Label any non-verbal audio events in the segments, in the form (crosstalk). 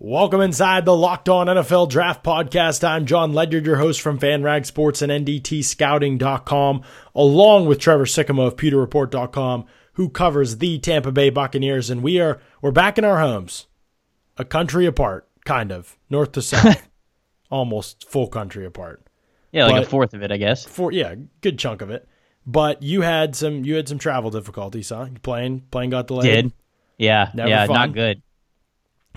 Welcome inside the Locked On NFL Draft Podcast. I'm Jon Ledyard, your host from FanRag Sports and NDTScouting.com, along with Trevor Sikkema of PewterReport.com, who covers the Tampa Bay Buccaneers. And we are we're back in our homes, a country apart, kind of north to south, (laughs) almost full country apart. Yeah, like But- a fourth of it, I guess. For yeah, good chunk of it. But you had some you had some travel difficulties, huh? Your plane plane got delayed. Did. Yeah, Never yeah, fun. not good.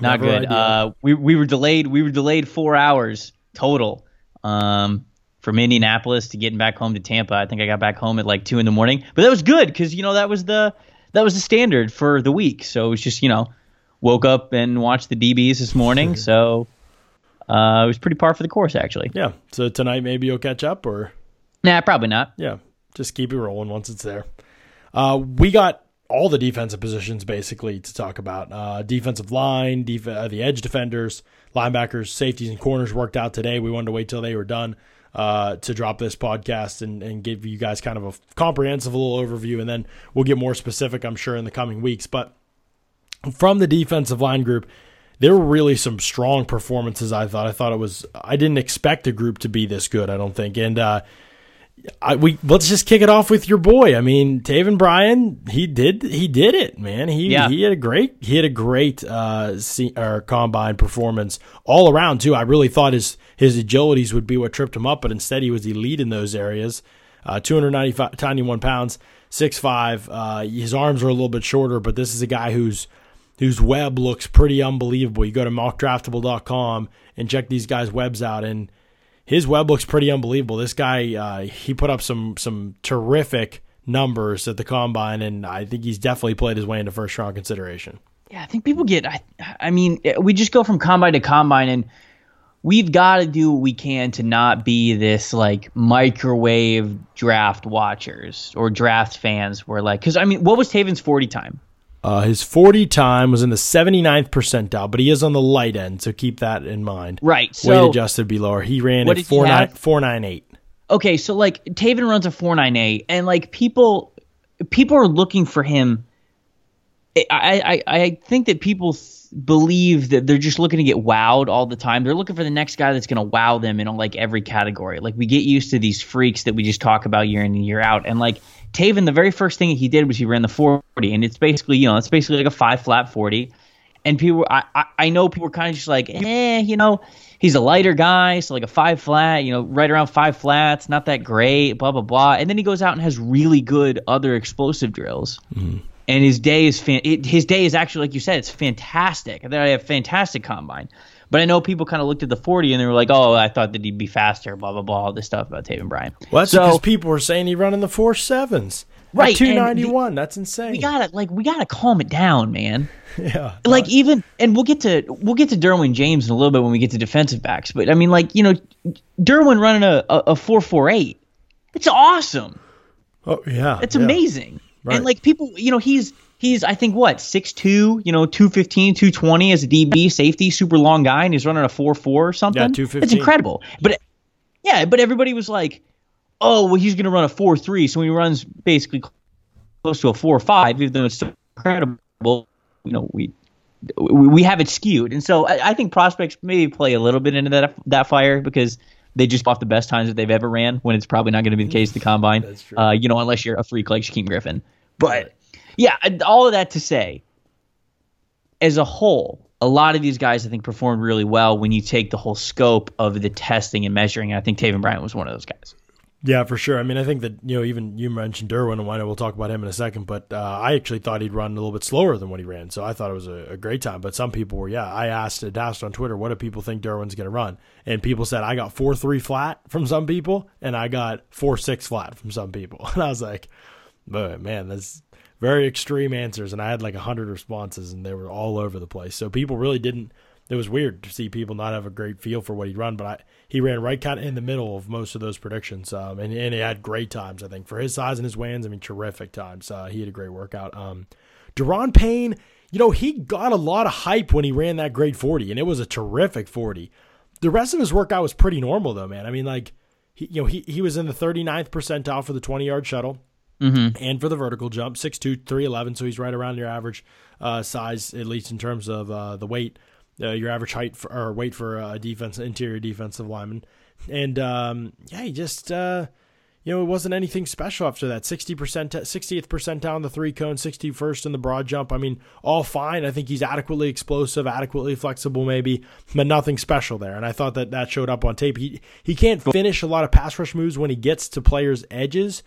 Not Never good. Uh, we we were delayed. We were delayed four hours total. Um, from Indianapolis to getting back home to Tampa. I think I got back home at like two in the morning, but that was good because you know that was the that was the standard for the week. So it was just you know woke up and watched the DBs this morning. so uh, it was pretty par for the course actually. Yeah. So tonight maybe you'll catch up or Nah, probably not. yeah, just keep it rolling once it's there. Uh, we got all the defensive positions basically to talk about. Uh, defensive line, def- uh, the edge defenders, linebackers, safeties, and corners worked out today. We wanted to wait till they were done uh, to drop this podcast and, and give you guys kind of a comprehensive little overview, and then we'll get more specific, I'm sure, in the coming weeks. But from the defensive line group, there were really some strong performances. I thought. I thought it was. I didn't expect the group to be this good. I don't think. And uh, I, we let's just kick it off with your boy. I mean, Taven Bryan. He did. He did it, man. He Yeah. he had a great. He had a great uh, se- or combine performance all around too. I really thought his his agilities would be what tripped him up, but instead he was elite in those areas. Uh, 295, 91 pounds, 6'5". Uh, his arms are a little bit shorter, but this is a guy who's whose web looks pretty unbelievable. You go to mockdraftable.com and check these guys' webs out, and his web looks pretty unbelievable. This guy, uh, he put up some some terrific numbers at the combine, and I think he's definitely played his way into first round consideration. Yeah, I think people get. I, I mean, we just go from combine to combine, and we've got to do what we can to not be this like microwave draft watchers or draft fans. Where like, because I mean, what was Taven's forty time? Uh, his 40 time was in the 79th percentile, but he is on the light end, so keep that in mind. Right. Weight adjusted be lower. He ran at did he 49 have? 498. okay, so like Taven runs a four nine eight, and like people, people are looking for him. I I I think that people th- believe that they're just looking to get wowed all the time. They're looking for the next guy that's going to wow them in like every category. Like we get used to these freaks that we just talk about year in and year out, and like Taven, the very first thing he did was he ran the forty, and it's basically you know it's basically like a five flat forty. And people, I, I, I know people were kind of just like, eh, you know, he's a lighter guy, so like a five flat, you know, right around five flats, not that great, blah blah blah. And then he goes out and has really good other explosive drills, and his day is fan- it, his day is actually like you said, it's fantastic. I have fantastic combine. But I know people kind of looked at the forty and they were like, oh, I thought that he'd be faster, blah blah blah, all this stuff about Taven Bryan. Well, that's so because people were saying he running the four sevens. Right, At and 291. that's insane. we gotta like we gotta calm it down, man. (laughs) yeah. like even and we'll get to we'll get to Derwin James in a little bit when we get to defensive backs. But I mean, like you know, Derwin running a a, a four four eight, it's awesome. Oh, yeah. It's yeah. amazing. Right. And like people, you know, he's he's I think what 6'2", you know, 215, 220 as a DB safety, super long guy, and he's running a four four or something. Yeah, 215. It's incredible. But yeah, but everybody was like, oh, well, he's going to run a four three, so when he runs basically close to a four five, even though it's still incredible. You know, we we, we have it skewed, and so I, I think prospects maybe play a little bit into that that fire because they just bought the best times that they've ever ran when it's probably not going to be the case the combine. That's true. Uh, you know, unless you're a freak like Shaquem Griffin. But yeah, all of that to say, as a whole, a lot of these guys I think performed really well when you take the whole scope of the testing and measuring. And I think Taven Bryant was one of those guys. Yeah, for sure. I mean, I think that you know, even you mentioned Derwin, and we'll talk about him in a second. But uh, I actually thought he'd run a little bit slower than what he ran, so I thought it was a, a great time. But some people were, yeah. I asked, I asked on Twitter, what do people think Derwin's going to run? And people said I got four three flat from some people, and I got four six flat from some people. (laughs) And I was like, man, that's very extreme answers. And I had like hundred responses, and they were all over the place. So people really didn't. It was weird to see people not have a great feel for what he'd run, but I, he ran right kind of in the middle of most of those predictions, um, and, and he had great times. I think for his size and his wins, I mean, terrific times. Uh, he had a great workout. Um, Da'Ron Payne, you know, he got a lot of hype when he ran that great forty, and it was a terrific forty. The rest of his workout was pretty normal, though, man. I mean, like, he, you know, he he was in the 39th percentile for the 20 yard shuttle and for the vertical jump, 6'2", 311, so he's right around your average uh, size, at least in terms of uh, the weight. Uh, your average height for, or weight for a defense interior defensive lineman, and um, yeah, he just uh, you know it wasn't anything special after that. Sixty percent, sixtieth percentile in the three cone, sixty first in the broad jump. I mean, all fine. I think he's adequately explosive, adequately flexible, maybe, but nothing special there. And I thought that that showed up on tape. He he can't finish a lot of pass rush moves when he gets to players' edges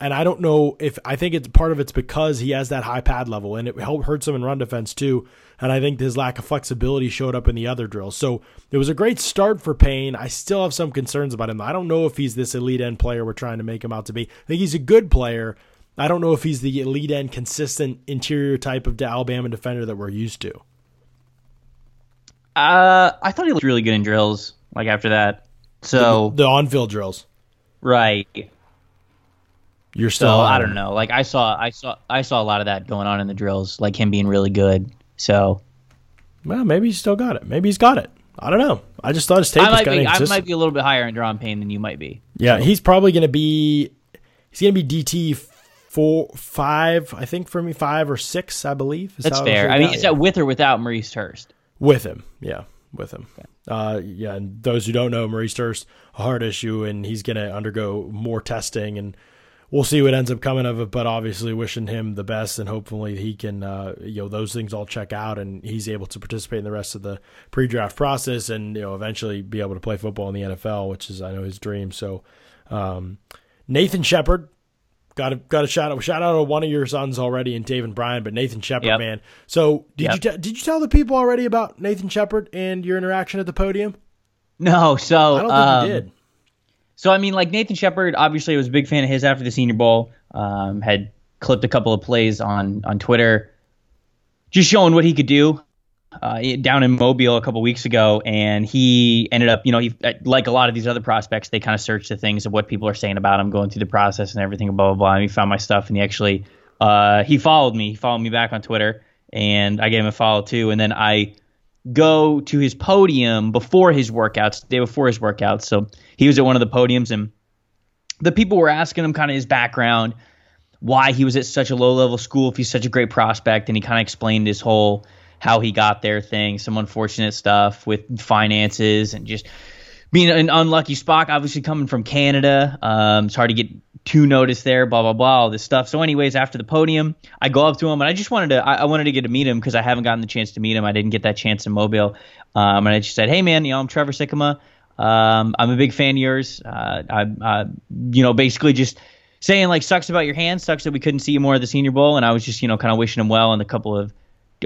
and I don't know if I think it's part of it's because he has that high pad level and it hurts him in run defense too. And I think his lack of flexibility showed up in the other drills. So it was a great start for Payne. I still have some concerns about him. I don't know if he's this elite end player we're trying to make him out to be. I think he's a good player. I don't know if he's the elite end, consistent interior type of Alabama defender that we're used to. Uh, I thought he looked really good in drills. Like after that, so the, the on-field drills, right? You're still. So I don't know. Like I saw, I saw, I saw a lot of that going on in the drills. Like him being really good. So. Well, maybe he's still got it. Maybe he's got it. I don't know. I just thought his tape I was kind of I might be a little bit higher in Da'Ron Payne than you might be. Yeah, so. he's probably going to be. He's going to be DT four, five. I think for me, five or six. I believe. Is That's fair. I mean, is that with or without Maurice Hurst? With him, yeah, with him. Okay. Uh, yeah, and those who don't know, Maurice Hurst, a heart issue, and he's going to undergo more testing and we'll see what ends up coming of it. But obviously, wishing him the best, and hopefully he can, uh, you know, those things all check out, and he's able to participate in the rest of the pre-draft process, and you know, eventually be able to play football in the NFL, which is I know his dream. So, um, Nathan Shepherd. Got a got a shout out shout out to one of your sons already in and Brian, but Nathan Shepherd, yep. man. So did yep. you t- did you tell the people already about Nathan Shepherd and your interaction at the podium? No, so I don't think um, you did. So I mean, like Nathan Shepherd, obviously, I was a big fan of his after the Senior Bowl. Um, had clipped a couple of plays on on Twitter, just showing what he could do. Uh, down in Mobile a couple weeks ago, and he ended up, you know, he like a lot of these other prospects, they kind of search the things of what people are saying about him, going through the process and everything, blah blah blah. And he found my stuff, and he actually uh, he followed me, he followed me back on Twitter, and I gave him a follow too. And then I go to his podium before his workouts, day before his workouts. So he was at one of the podiums, and the people were asking him kind of his background, why he was at such a low level school if he's such a great prospect, and he kind of explained his whole how he got there thing, some unfortunate stuff with finances and just being an unlucky spot. Obviously, coming from Canada, um, it's hard to get too notice there. Blah blah blah, all this stuff. So, anyways, after the podium, I go up to him and I just wanted to, I, I wanted to get to meet him because I haven't gotten the chance to meet him. I didn't get that chance in Mobile, um, and I just said, "Hey, man, you know, I'm Trevor Sikkema. Um, I'm a big fan of yours. Uh, I, uh, you know, basically just." Saying like sucks about your hand, sucks that we couldn't see you more at the Senior Bowl, and I was just you know kind of wishing him well and a couple of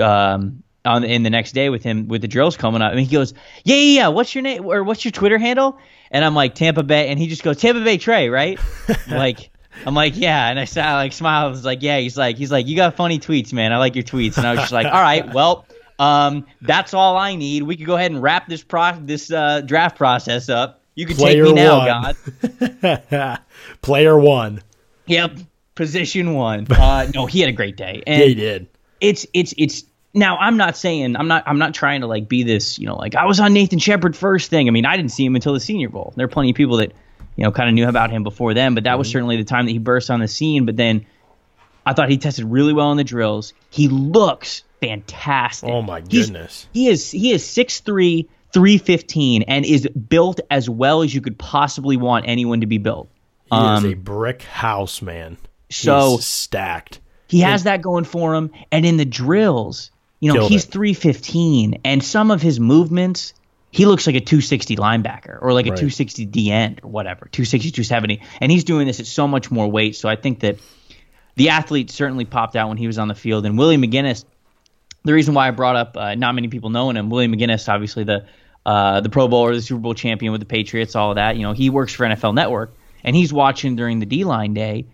um, on in the next day with him with the drills coming up. And he goes, "Yeah, yeah, yeah. What's your name or what's your Twitter handle?" And I'm like, "Tampa Bay," and he just goes, "Tampa Bay Trey, right?" (laughs) like. I'm like, yeah, and I, I like smile. I was like, yeah. He's like, he's like, you got funny tweets, man. I like your tweets, and I was just like, all right, well, um, that's all I need. We could go ahead and wrap this pro this uh, draft process up. You can Player take me now, one. God. (laughs) Player one. Yep, position one. (laughs) Uh, no, he had a great day. And yeah, he did. It's it's it's now I'm not saying I'm not I'm not trying to like be this you know like I was on Nathan Shepherd first thing. I mean I didn't see him until the Senior Bowl. There are plenty of people that you know kind of knew about him before then, but that was mm-hmm. certainly the time that he burst on the scene. But then I thought he tested really well in the drills. He looks fantastic. Oh my goodness. He's, he is he is six three. 315 and is built as well as you could possibly want anyone to be built. He um, is a brick house, man. So stacked. He has that going for him. And in the drills, you know, he's 315, and some of his movements, he looks like a 260 linebacker or like a right. 260 D end or whatever, 260, 270. And he's doing this at so much more weight. So I think that the athlete certainly popped out when he was on the field. And Willie McGinest, the reason why I brought up uh, not many people knowing him, Willie McGinest, obviously the uh, the Pro Bowl or the Super Bowl champion with the Patriots, all of that. You know, he works for NFL Network and he's watching during the D line day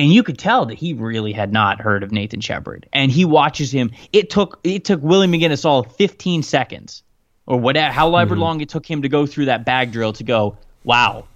and you could tell that he really had not heard of Nathan Shepherd. And he watches him. It took it took Willie McGinest all 15 seconds, or whatever, however mm-hmm. long it took him to go through that bag drill to go, wow,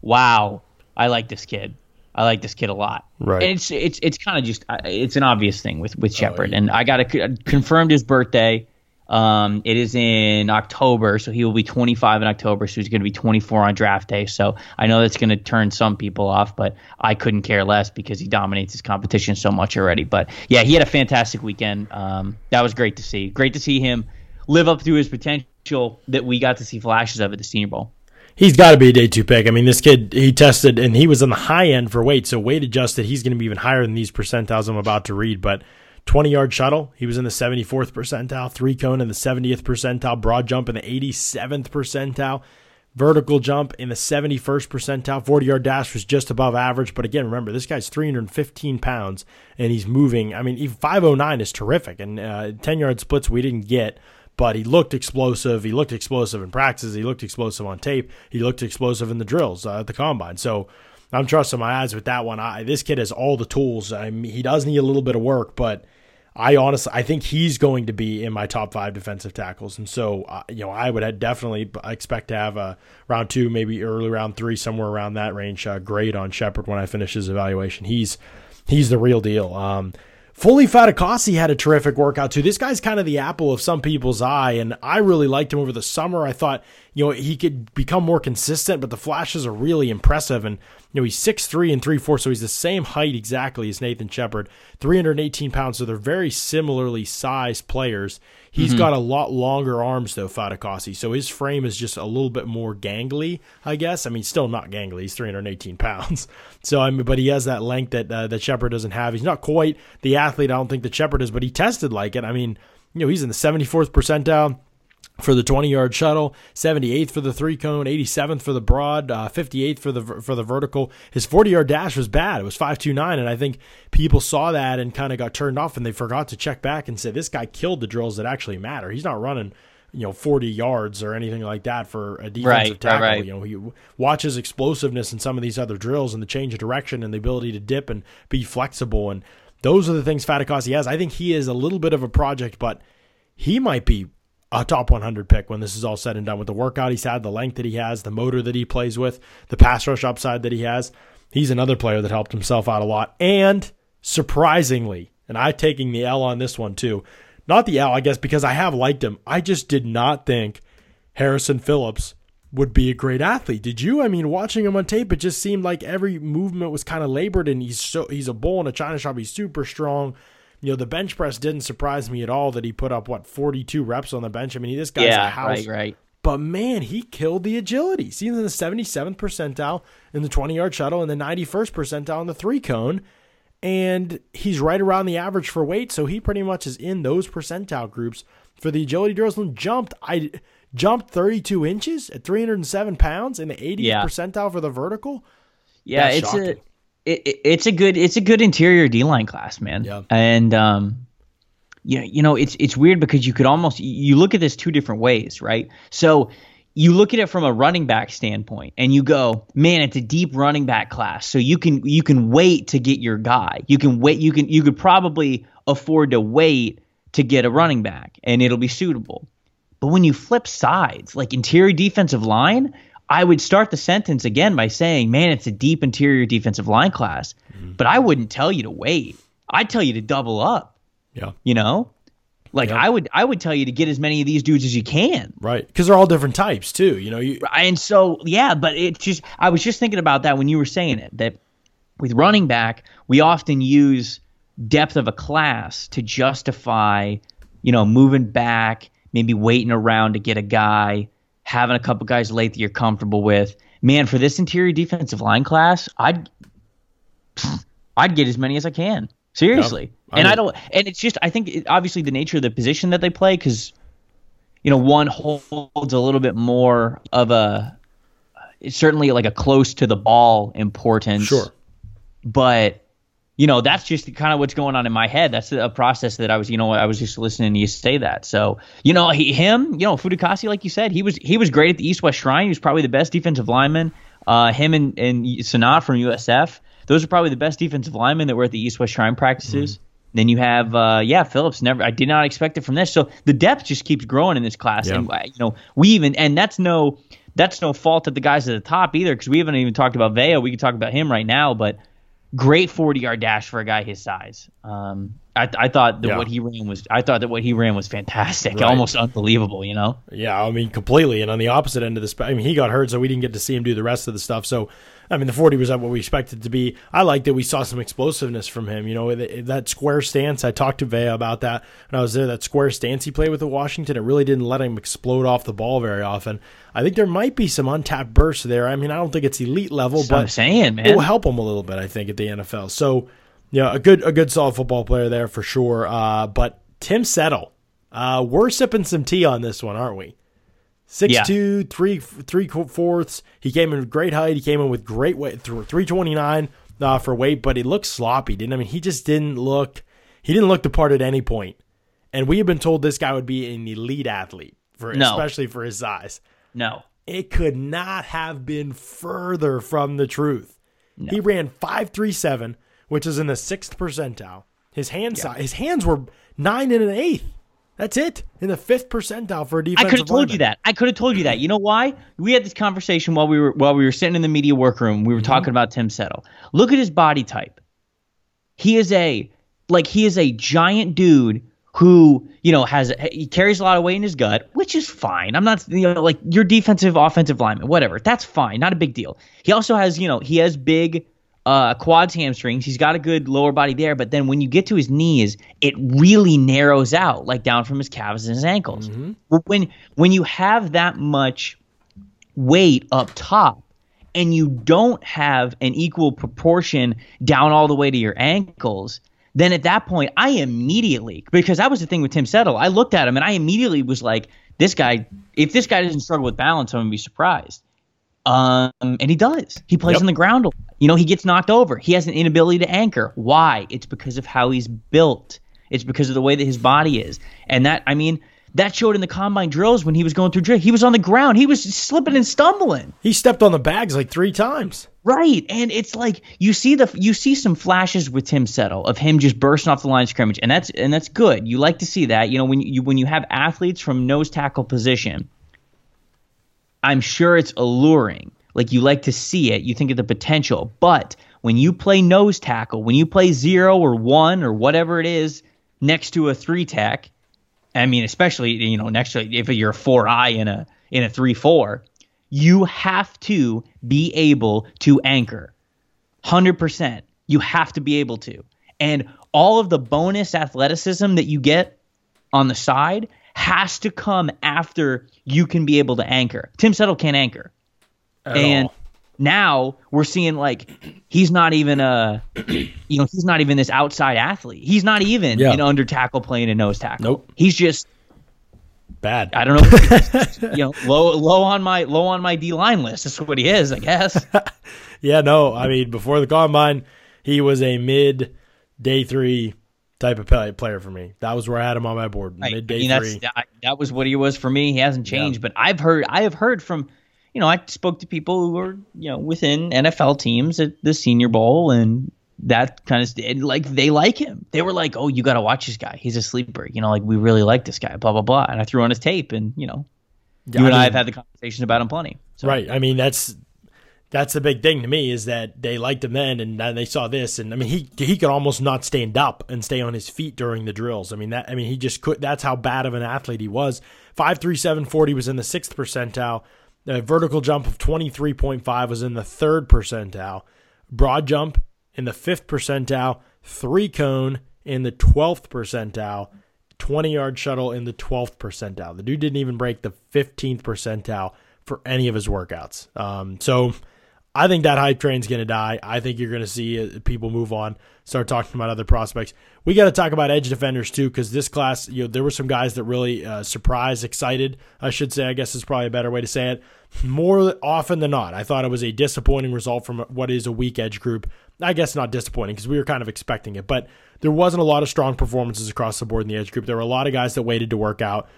wow, I like this kid. I like this kid a lot. Right. And it's it's it's kind of just uh, it's an obvious thing with with Shepherd. Oh, yeah. And I got to confirmed his birthday. Um, it is in October, so he will be 25 in October. So he's going to be 24 on draft day. So I know that's going to turn some people off, but I couldn't care less because he dominates his competition so much already. But yeah, he had a fantastic weekend. Um, that was great to see. Great to see him live up to his potential that we got to see flashes of at the Senior Bowl. He's got to be a day two pick. I mean, this kid, he tested and he was on the high end for weight. So, weight adjusted, he's going to be even higher than these percentiles I'm about to read. But 20 yard shuttle, he was in the 74th percentile. Three cone in the 70th percentile. Broad jump in the 87th percentile. Vertical jump in the 71st percentile. 40 yard dash was just above average. But again, remember, this guy's 315 pounds and he's moving. I mean, 509 is terrific. And uh, 10 yard splits we didn't get but he looked explosive. He looked explosive in practice. He looked explosive on tape. He looked explosive in the drills uh, at the combine. So I'm trusting my eyes with that one. I, this kid has all the tools. I mean, he does need a little bit of work, but I honestly I think he's going to be in my top five defensive tackles. And so uh, you know I would definitely expect to have a round two, maybe early round three, somewhere around that range. Uh, grade on Shepherd when I finish his evaluation. He's he's the real deal. Um, Foley Fatukasi had a terrific workout too. This guy's kind of the apple of some people's eye, and I really liked him over the summer. I thought, you know, he could become more consistent, but the flashes are really impressive. And, you know, he's 6'3 and 3 4, so he's the same height exactly as Nathan Shepherd, 318 pounds, so they're very similarly sized players. He's mm-hmm. got a lot longer arms though, Fatukasi. So his frame is just a little bit more gangly, I guess. I mean, still not gangly. He's 318 (laughs) pounds. So I mean, but he has that length that uh, that Shepherd doesn't have. He's not quite the athlete I don't think that Shepherd is, but he tested like it. I mean, you know, he's in the 74th percentile for the 20 yard shuttle, 78th for the three cone, 87th for the broad, uh, 58th for the for the vertical. His 40 yard dash was bad. It was 529 and I think people saw that and kind of got turned off and they forgot to check back and say this guy killed the drills that actually matter. He's not running you know 40 yards or anything like that for a defensive right, tackle. Right, right. You know, he watches explosiveness in some of these other drills and the change of direction and the ability to dip and be flexible and those are the things Fatukasi has. I think he is a little bit of a project, but he might be a top 100 pick when this is all said and done with the workout he's had, the length that he has, the motor that he plays with, the pass rush upside that he has. He's another player that helped himself out a lot. And surprisingly, and I'm taking the L on this one too, not the L, I guess, because I have liked him. I just did not think Harrison Phillips would be a great athlete. Did you? I mean, watching him on tape, it just seemed like every movement was kind of labored, and he's so he's a bull in a china shop. He's super strong you know, the bench press didn't surprise me at all that he put up what 42 reps on the bench. I mean, this guy's yeah, a house. Right, right. But man, he killed the agility. He's in the 77th percentile in the 20 yard shuttle and the 91st percentile in the three cone. And he's right around the average for weight. So he pretty much is in those percentile groups for the agility drills and jumped. I jumped 32 inches at 307 pounds in the 80th yeah. percentile for the vertical. Yeah, That's it's shocking. a it, it's a good it's a good interior D line class, man. Yeah. And um, you know, you know, it's it's weird because you could almost you look at this two different ways, right? So you look at it from a running back standpoint and you go, man, it's a deep running back class. So you can you can wait to get your guy. You can wait you can you could probably afford to wait to get a running back and it'll be suitable. But when you flip sides, like interior defensive line, I would start the sentence again by saying, man, it's a deep interior defensive line class. Mm-hmm. But I wouldn't tell you to wait. I'd tell you to double up. Yeah. You know? Like yeah. I would I would tell you to get as many of these dudes as you can. Right. Because they're all different types too. You know, you and so yeah, but it just I was just thinking about that when you were saying it, that with running back, we often use depth of a class to justify, you know, moving back, maybe waiting around to get a guy having a couple guys late that you're comfortable with. Man, for this interior defensive line class, I'd I'd get as many as I can. Seriously. I and I don't and it's just I think it, obviously the nature of the position that they play cuz you know, one holds a little bit more of a certainly like a close to the ball importance. Sure. But you know, that's just kind of what's going on in my head. That's a process that I was, you know, I was just listening to you say that. So, you know, he, him, you know, Fatukasi, like you said, he was he was great at the East West Shrine. He was probably the best defensive lineman. Uh, him and and Senat from USF, those are probably the best defensive linemen that were at the East West Shrine practices. Mm-hmm. Then you have, uh, yeah, Phillips. Never, I did not expect it from this. So the depth just keeps growing in this class, yeah. and uh, you know, we even, and that's no, that's no fault of the guys at the top either, because we haven't even talked about Vea. We can talk about him right now, but great 40 yard dash for a guy his size. Um, I, I thought that yeah. what he ran was I thought that what he ran was fantastic, right. almost unbelievable. You know? Yeah, I mean completely. And on the opposite end of the, I mean he got hurt, so we didn't get to see him do the rest of the stuff. So I mean, the 40 was at what we expected to be. I like that we saw some explosiveness from him. You know, that square stance. I talked to Vea about that when I was there. That square stance he played with the Washington, it really didn't let him explode off the ball very often. I think there might be some untapped bursts there. I mean, I don't think it's elite level, That's but I'm saying, man. it will help him a little bit. I think at the NFL. So, yeah, a good a good solid football player there for sure. Uh, but Tim Settle, uh, we're sipping some tea on this one, aren't we? Six yeah. two, three three fourths. He came in with great height. He came in with great weight, three twenty nine uh, for weight, but he looked sloppy. Didn't I mean he just didn't look. He didn't look the part at any point. And we have been told this guy would be an elite athlete for no. especially for his size. No, it could not have been further from the truth. No. He ran five three seven, which is in the sixth percentile. His hand yeah. size, his hands were nine and an eighth. That's it in the fifth percentile for a defensive. I could have told you that. I could have told you that. You know why? We had this conversation while we were while we were sitting in the media workroom. We were mm-hmm. talking about Tim Settle. Look at his body type. He is a like he is a giant dude who you know has he carries a lot of weight in his gut, which is fine. I'm not you know like your defensive offensive lineman, whatever. That's fine, not a big deal. He also has you know he has big uh, quads, hamstrings. He's got a good lower body there, but then when you get to his knees, it really narrows out, like down from his calves and his ankles. Mm-hmm. When when you have that much weight up top, and you don't have an equal proportion down all the way to your ankles, then at that point, I immediately because that was the thing with Tim Settle. I looked at him and I immediately was like, this guy. If this guy doesn't struggle with balance, I'm gonna be surprised. Um, and he does. He plays yep. on the ground. You know, he gets knocked over. He has an inability to anchor. Why? It's because of how he's built. It's because of the way that his body is. And that, I mean, that showed in the combine drills when he was going through drill. He was on the ground. He was slipping and stumbling. He stepped on the bags like three times. Right, and it's like you see the you see some flashes with Tim Settle of him just bursting off the line of scrimmage, and that's and that's good. You like to see that. You know when you when you have athletes from nose tackle position, I'm sure it's alluring. Like you like to see it, you think of the potential. But when you play nose tackle, when you play zero or one or whatever it is next to a three tech, I mean, especially you know next to if you're a four I in a in a three four, you have to be able to anchor, hundred percent. You have to be able to, and all of the bonus athleticism that you get on the side has to come after you can be able to anchor. Tim Settle can't anchor. At and all. now we're seeing like he's not even a (clears throat) you know he's not even this outside athlete. He's not even yeah. an under tackle playing a nose tackle. Nope. He's just bad. I don't know. (laughs) you know, low low on my low on my D line list. That's what he is, I guess. (laughs) yeah, no. I mean, before the combine, he was a mid day three type of player for me. That was where I had him on my board. Mid day I mean, three. That, that was what he was for me. He hasn't changed, yeah. but I've heard I have heard from you know, I spoke to people who were, you know, within NFL teams at the Senior Bowl and that kind of like they like him. They were like, "Oh, you got to watch this guy. He's a sleeper. You know, like we really like this guy." Blah blah blah. And I threw on his tape, and you know, you I and mean, I have had the conversation about him plenty. So. Right. I mean, that's that's the big thing to me is that they liked him then, and they saw this, and I mean, he he could almost not stand up and stay on his feet during the drills. I mean that. I mean, he just could. That's how bad of an athlete he was. Five three seven forty was in the sixth percentile. The vertical jump of 23.5 was in the third percentile. Broad jump in the fifth percentile. Three cone in the 12th percentile. 20 yard shuttle in the 12th percentile. The dude didn't even break the 15th percentile for any of his workouts. Um, so I think that hype train's going to die. I think you're going to see uh, people move on, start talking about other prospects. We got to talk about edge defenders too, because this class, you know, there were some guys that really uh, surprised, excited. I should say, I guess is probably a better way to say it. More often than not, I thought it was a disappointing result from what is a weak edge group. I guess not disappointing because we were kind of expecting it, but there wasn't a lot of strong performances across the board in the edge group. There were a lot of guys that waited to work out.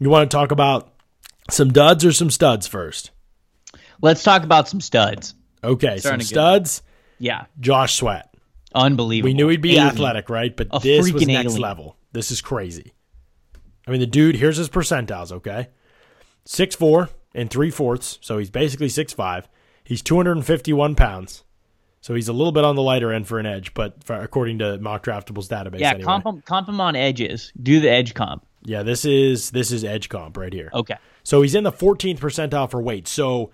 You want to talk about some duds or some studs first? Let's talk about some studs. Okay, some studs. Yeah. Josh Sweat. Unbelievable. We knew he'd be alien. athletic, right? But a this was next alien. level. This is crazy. I mean, the dude, here's his percentiles, okay? Six four and three fourths, so he's basically six five. He's 251 pounds. So he's a little bit on the lighter end for an edge, but for, according to Mock Draftable's database, yeah, anyway. comp, him, comp him on edges. Do the edge comp. Yeah, this is this is edge comp right here. Okay. So he's in the 14th percentile for weight. So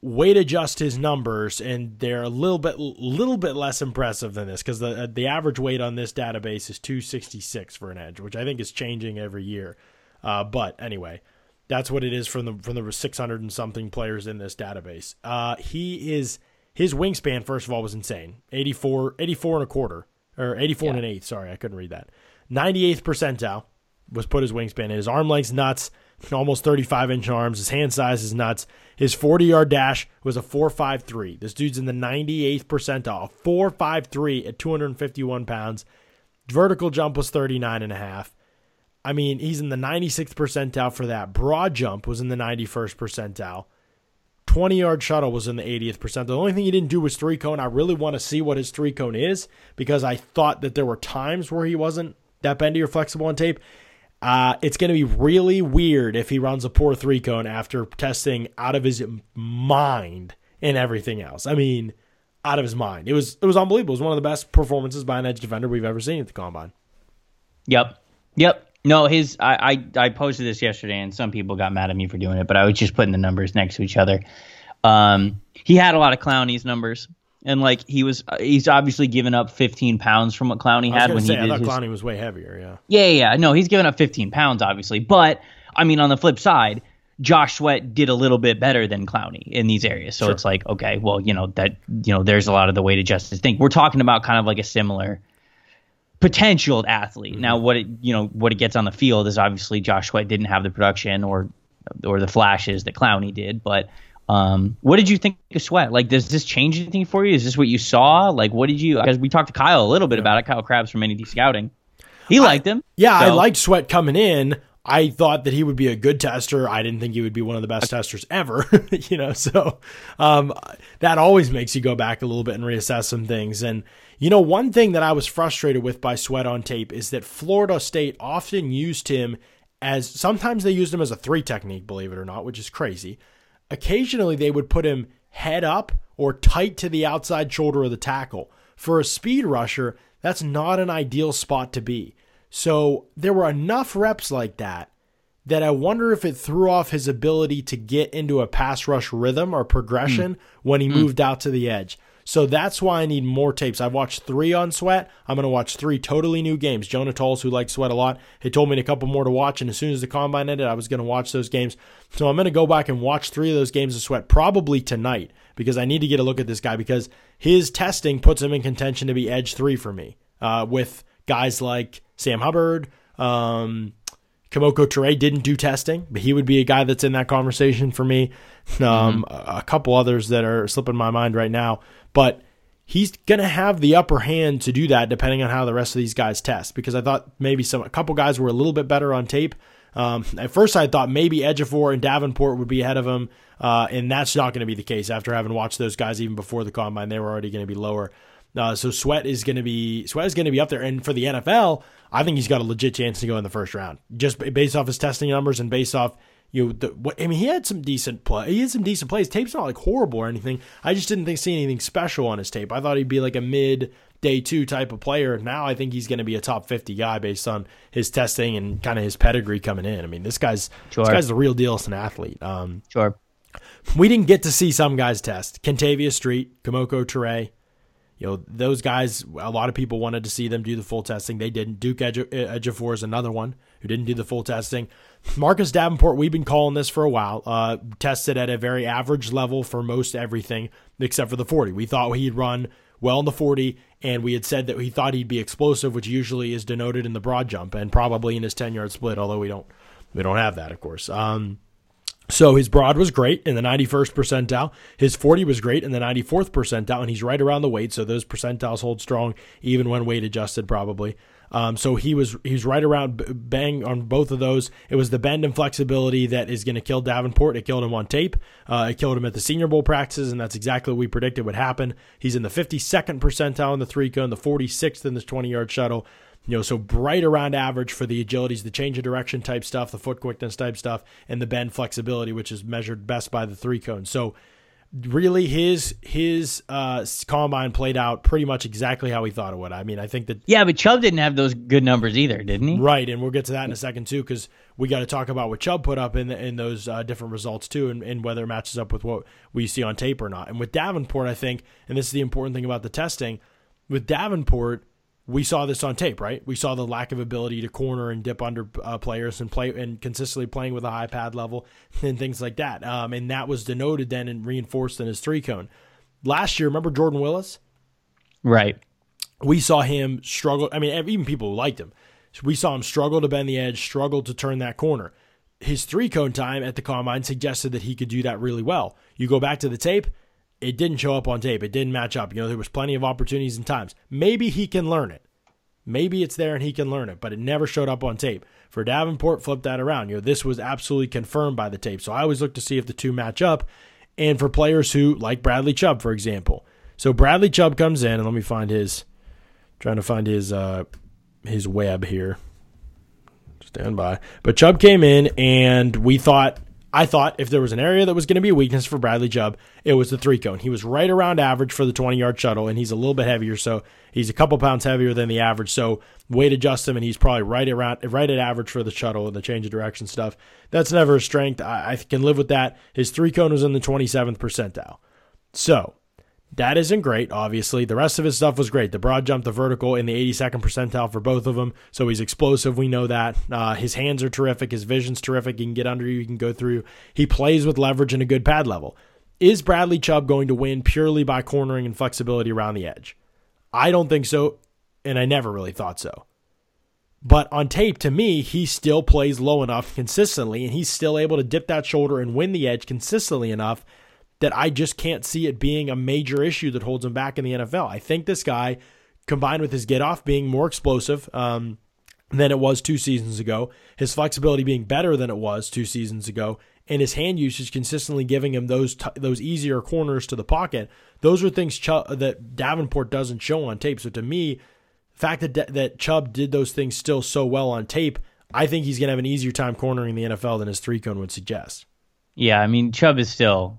weight adjust his numbers, and they're a little bit little bit less impressive than this because the the average weight on this database is 266 for an edge, which I think is changing every year. Uh, but anyway, that's what it is from the from the 600 and something players in this database. Uh, he is his wingspan first of all was insane 84 84 and a quarter or 84 yeah. and an eighth. Sorry, I couldn't read that. 98th percentile was put his wingspan in. His arm length's nuts, almost 35 inch arms. His hand size is nuts. His 40 yard dash was a 4.53. This dude's in the 98th percentile, 4.53 at 251 pounds. Vertical jump was 39 and a half. I mean, he's in the 96th percentile for that. Broad jump was in the 91st percentile. 20 yard shuttle was in the 80th percent. The only thing he didn't do was three cone. I really want to see what his three cone is because I thought that there were times where he wasn't that bendy or flexible on tape. Uh, it's going to be really weird if he runs a poor three cone after testing out of his mind and everything else. I mean, out of his mind. It was it was unbelievable. It was one of the best performances by an edge defender we've ever seen at the combine. Yep. Yep. No, his I, I I posted this yesterday and some people got mad at me for doing it, but I was just putting the numbers next to each other. Um, he had a lot of Clowney's numbers and like he was he's obviously given up 15 pounds from what Clowney had when say, he did I his, Clowney was way heavier. Yeah. Yeah, yeah. No, he's given up 15 pounds obviously, but I mean on the flip side, Josh Sweat did a little bit better than Clowney in these areas. So sure. it's like okay, well you know that you know there's a lot of the way to just think. We're talking about kind of like a similar potential athlete. Mm-hmm. Now what it you know what it gets on the field is obviously Josh Sweat didn't have the production or or the flashes that Clowney did, but um, what did you think of Sweat? Like, does this change anything for you? Is this what you saw? Like, what did you? Because we talked to Kyle a little bit about it. Kyle Crabbs from NDT Scouting. He liked him. Yeah, so. I liked Sweat coming in. I thought that he would be a good tester. I didn't think he would be one of the best testers ever, (laughs) you know. So um, that always makes you go back a little bit and reassess some things. And you know, one thing that I was frustrated with by Sweat on tape is that Florida State often used him as sometimes they used him as a three technique, believe it or not, which is crazy. Occasionally, they would put him head up or tight to the outside shoulder of the tackle. For a speed rusher, that's not an ideal spot to be. So there were enough reps like that that I wonder if it threw off his ability to get into a pass rush rhythm or progression mm. when he mm. moved out to the edge. So that's why I need more tapes. I've watched three on Sweat. I'm going to watch three totally new games. Jonah Tuls, who likes Sweat a lot, he told me a couple more to watch. And as soon as the combine ended, I was going to watch those games. So I'm going to go back and watch three of those games of Sweat probably tonight because I need to get a look at this guy because his testing puts him in contention to be edge three for me uh, with guys like Sam Hubbard. Um, Kemoko Turay didn't do testing, but he would be a guy that's in that conversation for me. Um, mm-hmm. a couple others that are slipping my mind right now. But he's going to have the upper hand to do that depending on how the rest of these guys test because I thought maybe some a couple guys were a little bit better on tape. Um, at first, I thought maybe Ejiofor and Davenport would be ahead of him, uh, and that's not going to be the case. After having watched those guys even before the combine, they were already going to be lower. Uh, so Sweat is going to be Sweat is going to be up there, and for the NFL, I think he's got a legit chance to go in the first round, just based off his testing numbers and based off you know, the, what, I mean, he had some decent play. He had some decent plays. Tape's not like horrible or anything. I just didn't think see anything special on his tape. I thought he'd be like a mid day two type of player. Now I think he's going to be a top fifty guy based on his testing and kind of his pedigree coming in. I mean, this guy's sure. this guy's the real deal as an athlete. Um, sure. We didn't get to see some guys test. Kentavius Street, Kemoko Turay, you know, those guys, a lot of people wanted to see them do the full testing. They didn't. Duke Ejiofor is another one who didn't do the full testing. Marcus Davenport, we've been calling this for a while, uh, tested at a very average level for most everything except for the 40. We thought he'd run well in the 40, and we had said that he thought he'd be explosive, which usually is denoted in the broad jump and probably in his 10 yard split, although we don't we don't have that, of course. Um, so his broad was great in the 91st percentile. His 40 was great in the 94th percentile, and he's right around the weight, so those percentiles hold strong even when weight adjusted, probably. Um, so he was he was right around bang on both of those. It was the bend and flexibility that is going to kill Davenport. It killed him on tape. Uh, it killed him at the Senior Bowl practices, and that's exactly what we predicted would happen. He's in the 52nd percentile in the three cone, the 46th in the 20 yard shuttle. You know, so right around average for the agilities, the change of direction type stuff, the foot quickness type stuff, and the bend flexibility, which is measured best by the three cone. So really his his uh, combine played out pretty much exactly how he thought it would. I mean, I think that yeah, but Chubb didn't have those good numbers either, didn't he? Right, and we'll get to that in a second too, because we got to talk about what Chubb put up in the, in those uh, different results too, and, and whether it matches up with what we see on tape or not. And with Davenport, I think, and this is the important thing about the testing, with Davenport we saw this on tape, right? We saw the lack of ability to corner and dip under uh, players and play and consistently playing with a high pad level (laughs) and things like that. Um, and that was denoted then and reinforced in his three cone. Last year, remember Jordan Willis? Right. We saw him struggle. I mean, even people who liked him, we saw him struggle to bend the edge, struggle to turn that corner. His three cone time at the combine suggested that he could do that really well. You go back to the tape, it didn't show up on tape. It didn't match up. You know, there was plenty of opportunities and times. Maybe he can learn it. Maybe it's there and he can learn it, but it never showed up on tape. For Davenport, flip that around. You know, this was absolutely confirmed by the tape. So I always look to see if the two match up. And for players who, like Bradley Chubb, for example. So Bradley Chubb comes in, and let me find his, trying to find his, uh, his web here. Stand by. But Chubb came in, and we thought I thought if there was an area that was going to be a weakness for Bradley Chubb, it was the three cone. He was right around average for the 20 yard shuttle, and he's a little bit heavier, so he's a couple pounds heavier than the average. So weight adjust him, and he's probably right around right at average for the shuttle and the change of direction stuff. That's never a strength. I, I can live with that. His three cone was in the 27th percentile. So that isn't great, obviously. The rest of his stuff was great. The broad jump, the vertical in the 82nd percentile for both of them. So he's explosive. We know that. Uh, his hands are terrific. His vision's terrific. He can get under you, he can go through. He plays with leverage and a good pad level. Is Bradley Chubb going to win purely by cornering and flexibility around the edge? I don't think so, and I never really thought so. But on tape, to me, he still plays low enough consistently, and he's still able to dip that shoulder and win the edge consistently enough that I just can't see it being a major issue that holds him back in the NFL. I think this guy, combined with his get off being more explosive um, than it was two seasons ago, his flexibility being better than it was two seasons ago, and his hand usage consistently giving him those t- those easier corners to the pocket. Those are things Ch- that Davenport doesn't show on tape. So to me, the fact that D- that Chubb did those things still so well on tape, I think he's going to have an easier time cornering the NFL than his three cone would suggest. Yeah, I mean Chubb is still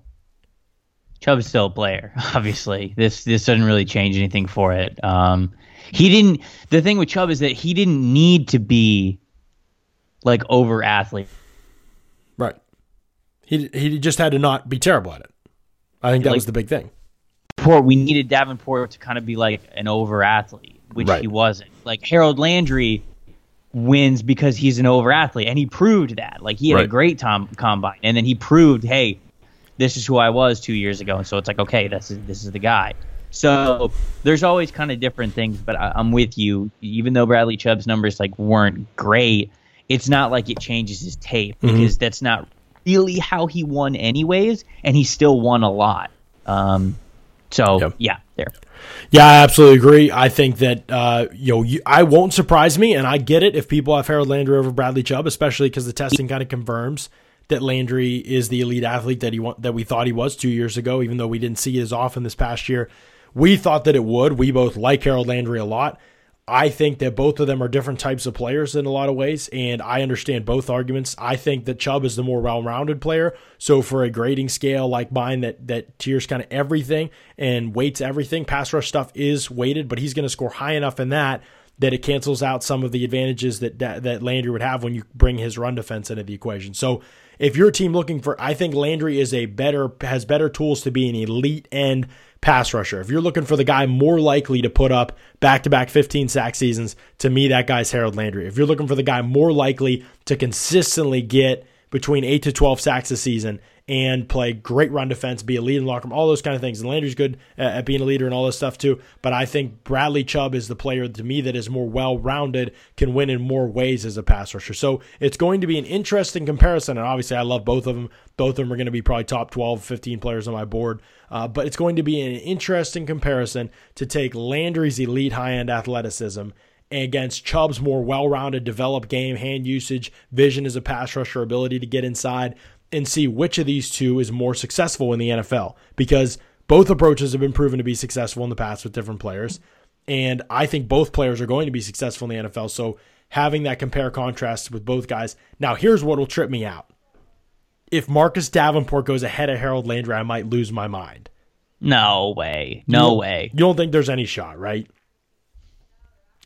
Chubb's still a player. (laughs) Obviously, this this doesn't really change anything for it. Um, he didn't. The thing with Chubb is that he didn't need to be like over athlete. Right. He he just had to not be terrible at it. I think that like, was the big thing. We needed Davenport to kind of be like an over athlete, which right. he wasn't. Like Harold Landry wins because he's an over athlete, and he proved that. Like he had right. a great tom combine, and then he proved, hey, this is who I was two years ago, and so it's like, okay, this is this is the guy. So there's always kind of different things, but I, am with you. Even though Bradley Chubb's numbers like weren't great, it's not like it changes his tape mm-hmm. because that's not really how he won anyways, and he still won a lot. Um, so yep. yeah, there. Yeah, I absolutely agree. I think that uh, you know you, I won't surprise me, and I get it if people have Harold Landry over Bradley Chubb, especially because the testing kind of confirms that Landry is the elite athlete that he want, that we thought he was two years ago, even though we didn't see it as often this past year. We thought that it would. We both like Harold Landry a lot. I think that both of them are different types of players in a lot of ways, and I understand both arguments. I think that Chubb is the more well-rounded player. So for a grading scale like mine that that tiers kind of everything and weights everything, pass rush stuff is weighted, but he's going to score high enough in that that it cancels out some of the advantages that, that that Landry would have when you bring his run defense into the equation. So if your team looking for, I think Landry is a better has better tools to be an elite end pass rusher. If you're looking for the guy more likely to put up back to back 15 sack seasons, to me that guy's Harold Landry. If you're looking for the guy more likely to consistently get between 8 to 12 sacks a season and play great run defense, be a lead in locker room, all those kind of things. And Landry's good at being a leader and all this stuff too. But I think Bradley Chubb is the player to me that is more well rounded, can win in more ways as a pass rusher. So it's going to be an interesting comparison. And obviously, I love both of them. Both of them are going to be probably top 12, 15 players on my board. Uh, but it's going to be an interesting comparison to take Landry's elite high end athleticism against Chubb's more well rounded, developed game, hand usage, vision as a pass rusher, ability to get inside and see which of these two is more successful in the NFL because both approaches have been proven to be successful in the past with different players. And I think both players are going to be successful in the NFL. So having that compare contrast with both guys. Now, here's what will trip me out. if Marcus Davenport goes ahead of Harold Landry, I might lose my mind. No way. No you way. You don't think there's any shot, right?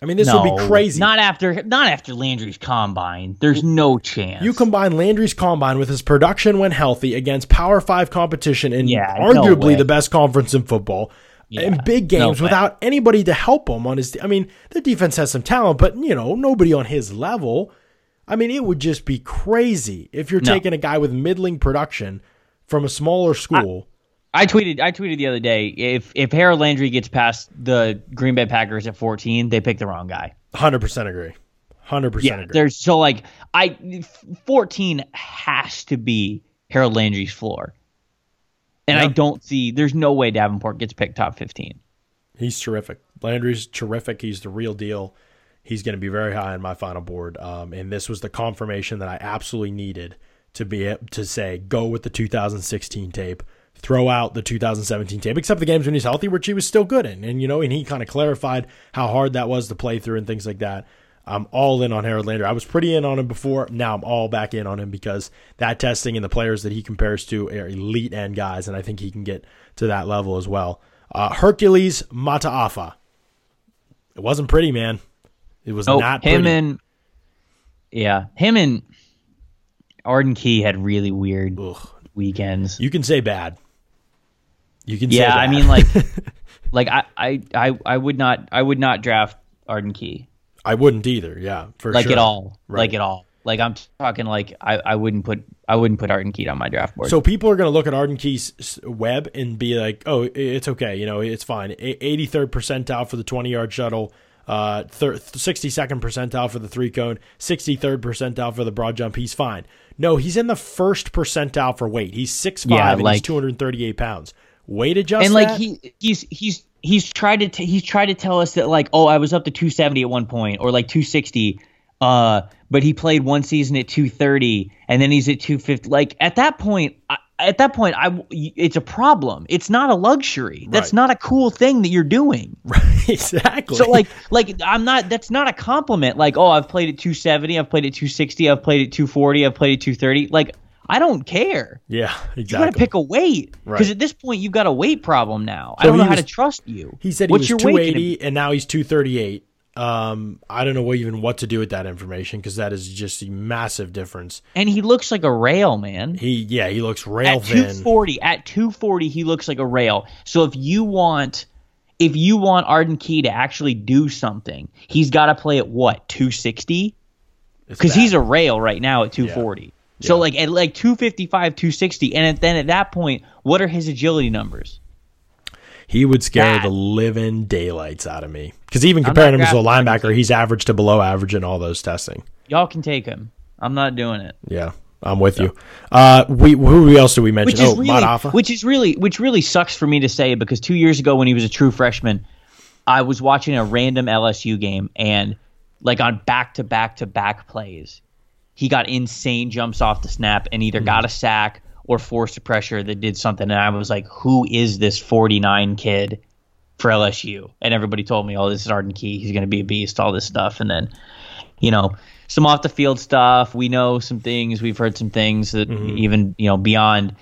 I mean, this no, would be crazy. Not after not after Landry's combine. There's no chance. You combine Landry's combine with his production when healthy against Power Five competition in Yeah, arguably way. the best conference in football. Yeah, in big no games way. without anybody to help him on his. I mean, the defense has some talent, but you know nobody on his level. I mean, it would just be crazy if you're No. taking a guy with middling production from a smaller school. I tweeted I tweeted the other day if if Harold Landry gets past the Green Bay Packers at 14, they picked the wrong guy. Hundred percent agree. Hundred percent agree. There's so like I 14 has to be Harold Landry's floor. And I don't see there's no way Davenport gets picked top 15. He's terrific. Landry's terrific. He's the real deal. He's going to be very high on my final board. Um, and this was the confirmation that I absolutely needed to be to say go with the 2016 tape, throw out the 2017 tape, except the games when he's healthy, which he was still good in. And you know, and he kind of clarified how hard that was to play through and things like that. I'm all in on Harold Landry. I was pretty in on him before. Now I'm all back in on him because that testing and the players that he compares to are elite end guys, and I think he can get to that level as well. Uh, Hercules Mataafa. It wasn't pretty, man. It was Oh, not him pretty. and yeah, him and Arden Key had really weird Ugh. weekends. You can say bad. You can Yeah, I mean like (laughs) like I, I I I would not I would not draft Arden Key. I wouldn't either. Yeah, for like sure. at all. Right. Like at all. Like I'm talking like I, I wouldn't put I wouldn't put Arden Key on my draft board. So people are going to look at Arden Key's web and be like, "Oh, it's okay. You know, it's fine. Eighty third percentile for the twenty yard shuttle, uh, sixty second percentile for the three cone, sixty third percentile for the broad jump. He's fine. No, he's in the first percentile for weight. He's six five Yeah, and he's like- two hundred thirty eight pounds. Weight adjust and like that? he he's he's he's tried to t- he's tried to tell us that like oh I was up to 270 at one point or like 260 uh but he played one season at 230 and then he's at 250 like at that point I, at that point I it's a problem it's not a luxury that's Right. not a cool thing that you're doing (laughs) right exactly. so like like I'm not that's not a compliment like oh I've played at 270 I've played at 260 I've played at 240 I've played at 230 like I don't care yeah, exactly. you got to pick a weight because Right. at this point you've got a weight problem now. I don't know he how to trust you. He said he What's was your two weight eighty and now he's two thirty eight. Um, I don't know what, even what to do with that information because that is just a massive difference. And he looks like a rail, man. He yeah, he looks rail At thin. 240, at 240, he looks like a rail. So if you want, if you want Arden Key to actually do something, he's got to play at what 260 because he's a rail right now at 240. So Yeah. like at like 255, 260, and at- then at that point, what are his agility numbers? he would scare bad. the living daylights out of me because even comparing him as a drafting linebacker, he's average to below average in all those testing. Y'all can take him. I'm not doing it. Yeah, I'm with you. Uh, we who else did we mention? which is oh, really, Mata'afa. which is really, which really sucks for me to say because two years ago when he was a true freshman, I was watching a random LSU game and like on back to back to back plays, he got insane jumps off the snap and either got a sack or forced a pressure that did something. And I was like, who is this 49 kid for LSU? And everybody told me, oh, this is Arden Key. He's going to be a beast, all this stuff. And then, you know, some off the field stuff. We know some things. We've heard some things that even, you know, beyond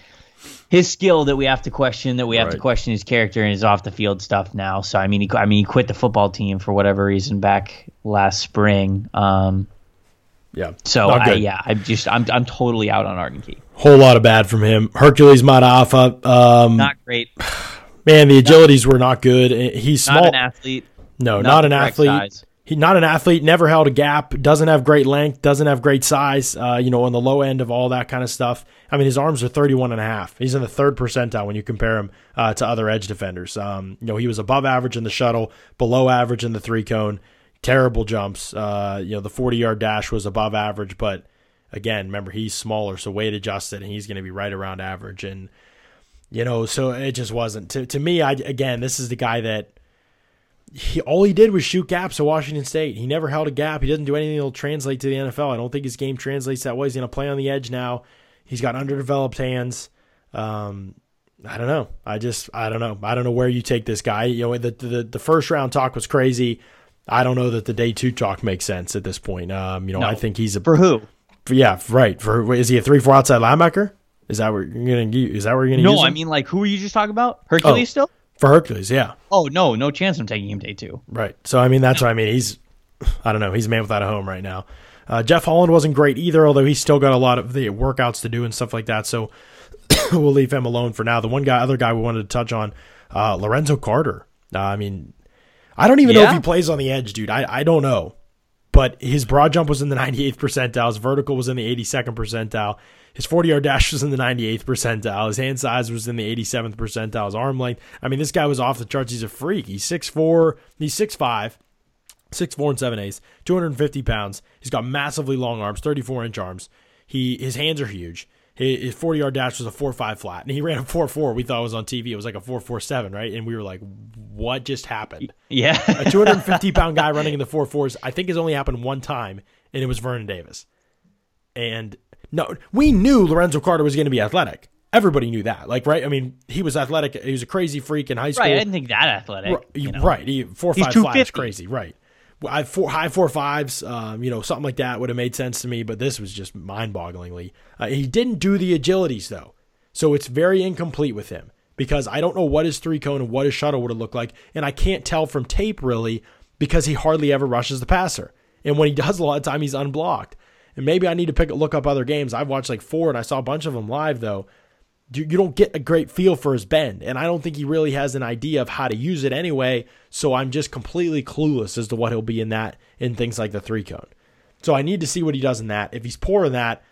his skill that we have to question, that we have to question his character and his off the field stuff now. So I mean, he, I mean, he quit the football team for whatever reason back last spring. Um, yeah, so I, yeah, I'm just I'm I'm totally out on Arden Key. whole lot of bad from him. Hercules Mata'afa. Um, Not great. man, the agilities were not good. He's Not small. an athlete. No, Not not, an athlete. size. He not an athlete. Never held a gap. Doesn't have great length. Doesn't have great size. Uh, you know, on the low end of all that kind of stuff. I mean, his arms are 31 and a half. He's in the third percentile when you compare him uh, to other edge defenders. Um, you know, he was above average in the shuttle, below average in the three cone. Terrible jumps. Uh, you know, the 40 yard dash was above average, but again, remember he's smaller, so weight adjusted, and he's going to be right around average. And you know, so it just wasn't to to me. I again, this is the guy that he all he did was shoot gaps at Washington State. He never held a gap. He doesn't do anything that'll translate to the NFL. I don't think his game translates that way. He's going to play on the edge now. He's got underdeveloped hands. Um, I don't know. I just I don't know. I don't know where you take this guy. You know, the the, the first round talk was crazy. I don't know that the day two talk makes sense at this point. Um, you know, No. I think he's a For who? yeah, right. For is he a three four outside linebacker? Is that where you're gonna? Is that where you're gonna? No, use him? I mean like who are you just talking about? Hercules Oh. still? for Hercules, yeah, Oh no, no chance I'm taking him day two. right. So I mean, that's what I mean. He's, I don't know, he's a man without a home right now. Uh, Jeff Holland wasn't great either, although he's still got a lot of the workouts to do and stuff like that. So (coughs) we'll leave him alone for now. The one guy, other guy we wanted to touch on, uh, Lorenzo Carter. Uh, I mean, I don't even know if he plays on the edge, dude. I, I don't know. But his broad jump was in the (laughs) 98th percentile. His vertical was in the 82nd percentile. His 40 yard dash was in the 98th percentile. His hand size was in the 87th percentile. His arm length. I mean, this guy was off the charts. He's a freak. He's 6'4, he's 6'5, 6'4 and 7 eighths, 250 pounds. He's got massively long arms, 34 inch arms. He His hands are huge. His his 40 yard dash was a 4 5 flat, and he ran a 4 4. We thought it was on TV. It was like a 4 4 7, right? And we were like, what just happened? Yeah. a 250 pound guy running in the four fours, I think has only happened one time, and it was Vernon Davis. And no, we knew Lorenzo Carter was going to be athletic. Everybody knew that. Like, right? I mean, he was athletic. He was a crazy freak in high school. right, I didn't think that athletic. Right, you know. right. He, four He's five flat is 250. crazy. Right. Four high four fives. Um, you know, something like that would have made sense to me, but this was just mind bogglingly. Uh, he didn't do the agilities though, so it's very incomplete with him because I don't know what his three cone and what his shuttle would have looked like, and I can't tell from tape really because he hardly ever rushes the passer, and when he does, a lot of time he's unblocked. And maybe I need to pick look up other games. I've watched like four, and I saw a bunch of them live though you, don't get a great feel for his bend. And I don't think he really has an idea of how to use it anyway. So I'm just completely clueless as to what he'll be in that in things like the three cone. So I need to see what he does in that. If he's poor in that,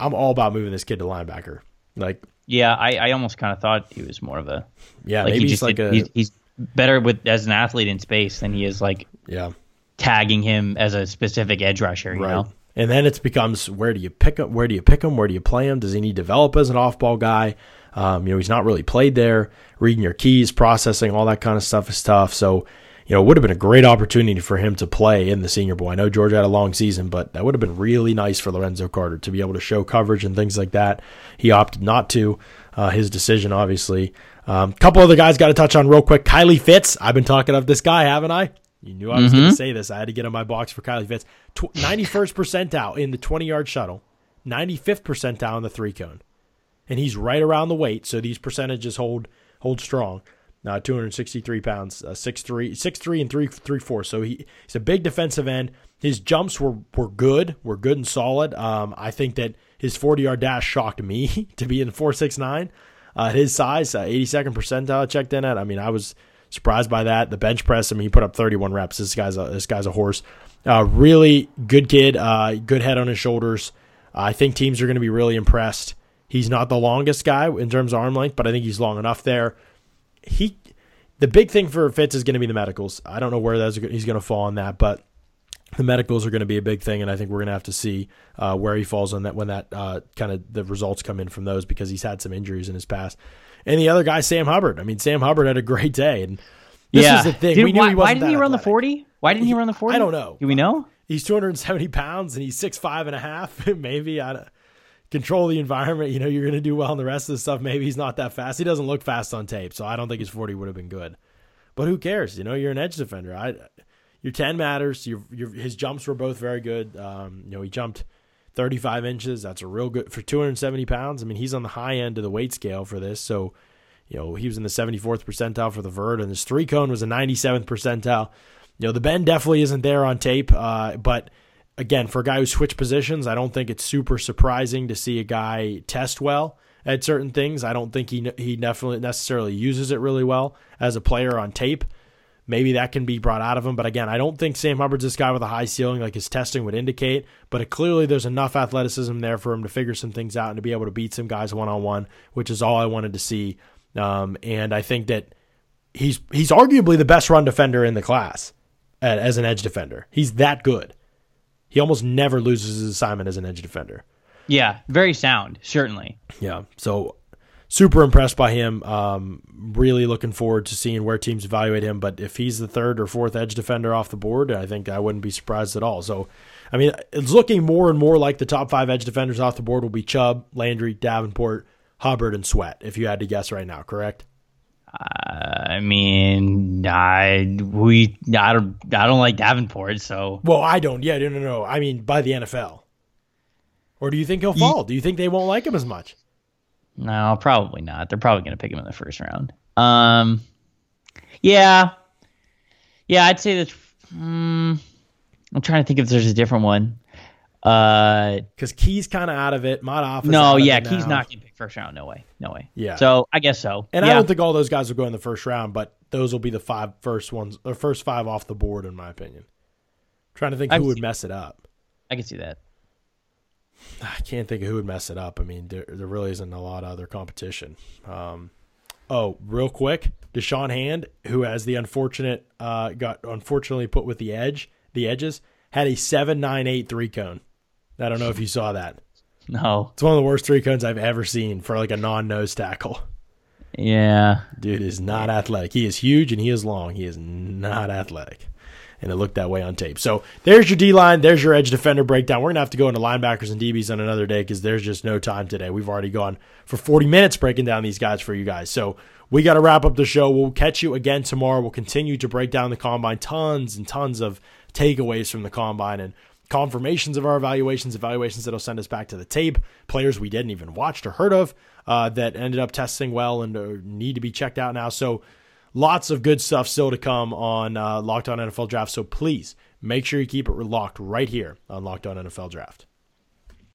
I'm all about moving this kid to linebacker. Like, Yeah, I, I almost kind of thought he was more of a yeah, like maybe he he's just like did- a he's, he's better with as an athlete in space than he is like yeah, tagging him as a specific edge rusher. You right. know. And then it becomes where do you pick him? Where do you pick him? Where do you play him? Does he need to develop as an off-ball guy? Um, you know, he's not really played there. Reading your keys, processing, all that kind of stuff is tough. So, you know, it would have been a great opportunity for him to play in the Senior Bowl. I know Georgia had a long season, but that would have been really nice for Lorenzo Carter to be able to show coverage and things like that. He opted not to. Uh, his decision, obviously. A um, couple other guys got to touch on real quick. Kylie Fitts. I've been talking of this guy, haven't I? You knew I was going to say this. I had to get on my box for Kylie Fitts. Tw- 91st percentile in the 20 yard shuttle, 95th percentile in the three cone. And he's right around the weight, so these percentages hold hold strong. Uh, 263 pounds, uh, 6'3", 6'3", and 3, 3 4. So he, he's a big defensive end. His jumps were, were good, were good and solid. Um, I think that his 40 yard dash shocked me (laughs) to be in 4.69. Uh, his size, uh, 82nd percentile checked in at. I mean, I was surprised by that. The bench press, I mean, he put up 31 reps. This guy's a, this guy's a horse. Uh, really good kid, uh, good head on his shoulders. I think teams are going to be really impressed. He's not the longest guy in terms of arm length, but I think he's long enough there. He, the big thing for Fitts is going to be the medicals. I don't know where that's he's going to fall on that, but the medicals are going to be a big thing, and I think we're going to have to see uh, where he falls on that when that uh, kind of the results come in from those because he's had some injuries in his past. And the other guy, Sam Hubbard. I mean, Sam Hubbard had a great day, and this yeah. is the thing. Did- we knew why, he why didn't he run the forty? Why didn't he run the forty? I don't know. Do we know? He's 270 pounds and he's six five and a half. (laughs) Maybe I don't- control the environment. You know, you're going to do well in the rest of the stuff. Maybe he's not that fast. He doesn't look fast on tape, so I don't think his 40 would have been good. But who cares? You know, you're an edge defender. I, your 10 matters. Your, your his jumps were both very good. Um, you know, he jumped 35 inches. That's a real good for 270 pounds. I mean, he's on the high end of the weight scale for this. So, you know, he was in the 74th percentile for the vert, and his three cone was a 97th percentile. You know, the bend definitely isn't there on tape, uh, but again, for a guy who switched positions, I don't think it's super surprising to see a guy test well at certain things. I don't think he he definitely necessarily uses it really well as a player on tape. Maybe that can be brought out of him, but again, I don't think Sam Hubbard's this guy with a high ceiling like his testing would indicate. But it, clearly, there's enough athleticism there for him to figure some things out and to be able to beat some guys one on one, which is all I wanted to see. Um, and I think that he's he's arguably the best run defender in the class uh, as an edge defender. He's that good. He almost never loses his assignment as an edge defender. Yeah, very sound, certainly. Yeah. So super impressed by him. Um, really looking forward to seeing where teams evaluate him. But if he's the third or fourth edge defender off the board, I think I wouldn't be surprised at all. So, I mean, it's looking more and more like the top five edge defenders off the board will be Chubb, Landry, Davenport, Hubbard, and Sweat. If you had to guess right now, correct? I mean, I we I don't I don't like Davenport, so Well, I don't. Yeah, no, no, no. I mean, by the NFL. Or do you think he'll fall? Do you think they won't like him as much? No, probably not. They're probably going to pick him in the first round. Um, yeah, yeah, I'd say that. Um, I'm trying to think if there's a different one. Uh, because Key's kind of out of it. Madoff. Is no, out of yeah, Key's now. not getting picked first round. No way, no way. Yeah. So I guess so. And yeah. I don't think all those guys will go in the first round, but those will be the five first ones, the first five off the board, in my opinion. trying to think I who would mess it up. I can see that. (sighs) I can't think of who would mess it up. I mean, there, there really isn't a lot of other competition. Um, oh, real quick, Da'Shawn Hand, who has the unfortunate, uh, got unfortunately put with the edge, the edges, had a seven nine eight three cone. I don't know if you saw that. No. It's one of the worst three cones I've ever seen for like a non nose tackle. Yeah. Dude is not athletic. He is huge and he is long. He is not athletic. And it looked that way on tape. So there's your D line. There's your edge defender breakdown. We're to have to go into linebackers and DBs on another day because there's just no time today. We've already gone for 40 minutes breaking down these guys for you guys. So we got to wrap up the show. We'll catch you again tomorrow. We'll continue to break down the combine. Tons and tons of takeaways from the combine and confirmations of our evaluations, evaluations that'll send us back to the tape, players we didn't even watch or heard of uh, that ended up testing well and uh, need to be checked out now. So lots of good stuff still to come on uh, Locked On NFL Draft. So please make sure you keep it locked right here on Locked On NFL Draft.